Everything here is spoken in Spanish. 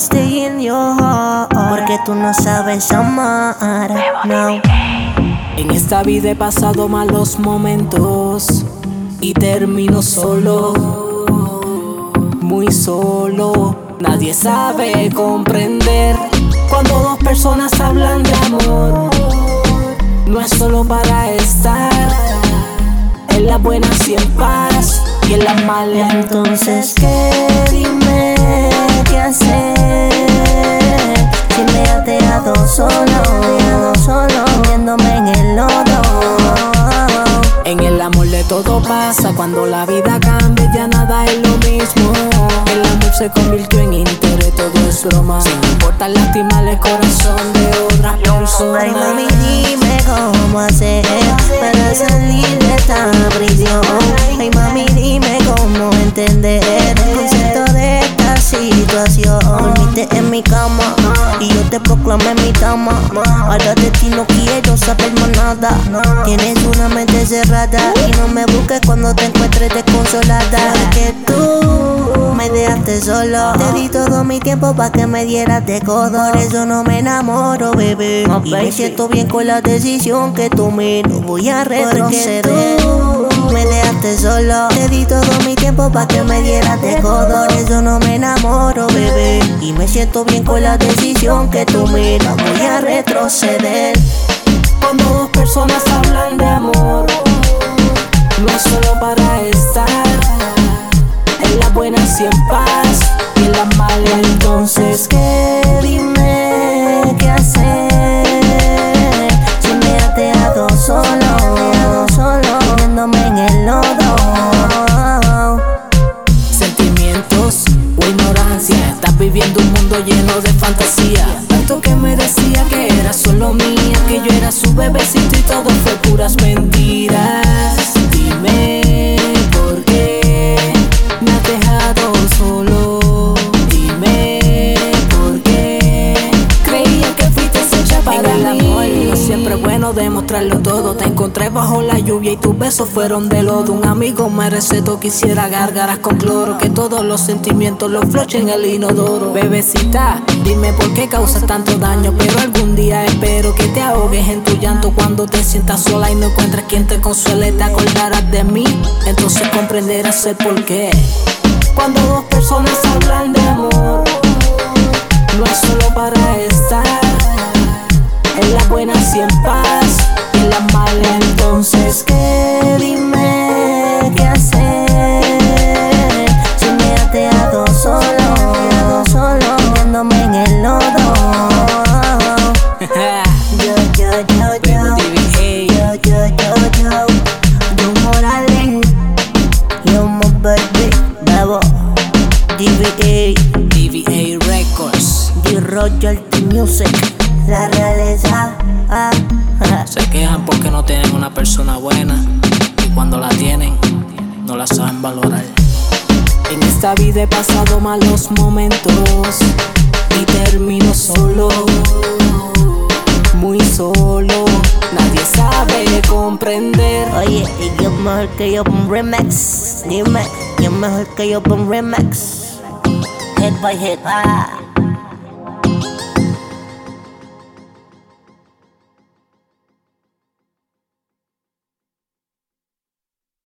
stay in your heart. Porque tú no sabes amar. No. En esta vida he pasado malos momentos y termino solo, muy solo. Nadie sabe comprender cuando dos personas hablan de amor. No es solo para estar en la buena y en paz y en la mala. Entonces, ¿qué? Dime qué hacer. Si me has dejado solo, solo, en el lodo. En el amor de todo pasa, cuando la vida cambia ya nada es lo mismo. El amor se convirtió en interés, todo es broma. Sin importar lastimar el corazón de otra persona. Ay, mami, dime cómo hacer para salir de esta prisión. Y yo te proclamé mi dama. Ahora de ti no quiero saber más nada. Tienes una mente cerrada y no me busques cuando te encuentres desconsolada. Que tú me dejaste solo. Te di todo mi tiempo para que me dieras de codo. Por eso no me enamoro, bebé. Y me siento bien con la decisión que tomé. No voy a retroceder. Tú me dejaste solo. Te di todo que me dieras de codo. Por eso no me enamoro, bebé. Y me siento bien con la decisión que tomé. No voy a retroceder. Cuando dos personas hablan de amor, no es solo para estar en la buena y en paz y en la mala. Entonces, ¿qué? Dime qué hacer. Si me has dejado solo, solo, en el lodo. Viviendo un mundo lleno de fantasía. Tanto que me decía que era solo mía, que yo era su bebecito y todo fue puras mentiras. Siempre demostrarlo todo. Te encontré bajo la lluvia y tus besos fueron de lodo. Un amigo me recetó que hiciera gárgaras con cloro. Que todos los sentimientos los flochen en el inodoro. Bebecita, dime por qué causas tanto daño. Pero algún día espero que te ahogues en tu llanto cuando te sientas sola y no encuentres quien te consuele. Te acordarás de mí, entonces comprenderás el por qué. Cuando dos personas hablan de amor, no es solo para estar en la buena en la mala. Entonces, ¿qué? Dime qué hacer. Si me has dejado solo, en el lodo. Yo, yo, yo, yo. Yo, yo, yo, yo. Don Morales. Yo, my baby. Bebo. DVA. TVA Records. The Royalty Music. La realeza. Ah, ah. Se quejan porque no tienen una persona buena y cuando la tienen no la saben valorar. En esta vida he pasado malos momentos y termino solo, muy solo. Nadie sabe comprender. Oye, y yo mejor que yo un remix. Dime, yo mejor que yo un remix. Head by head. Ah.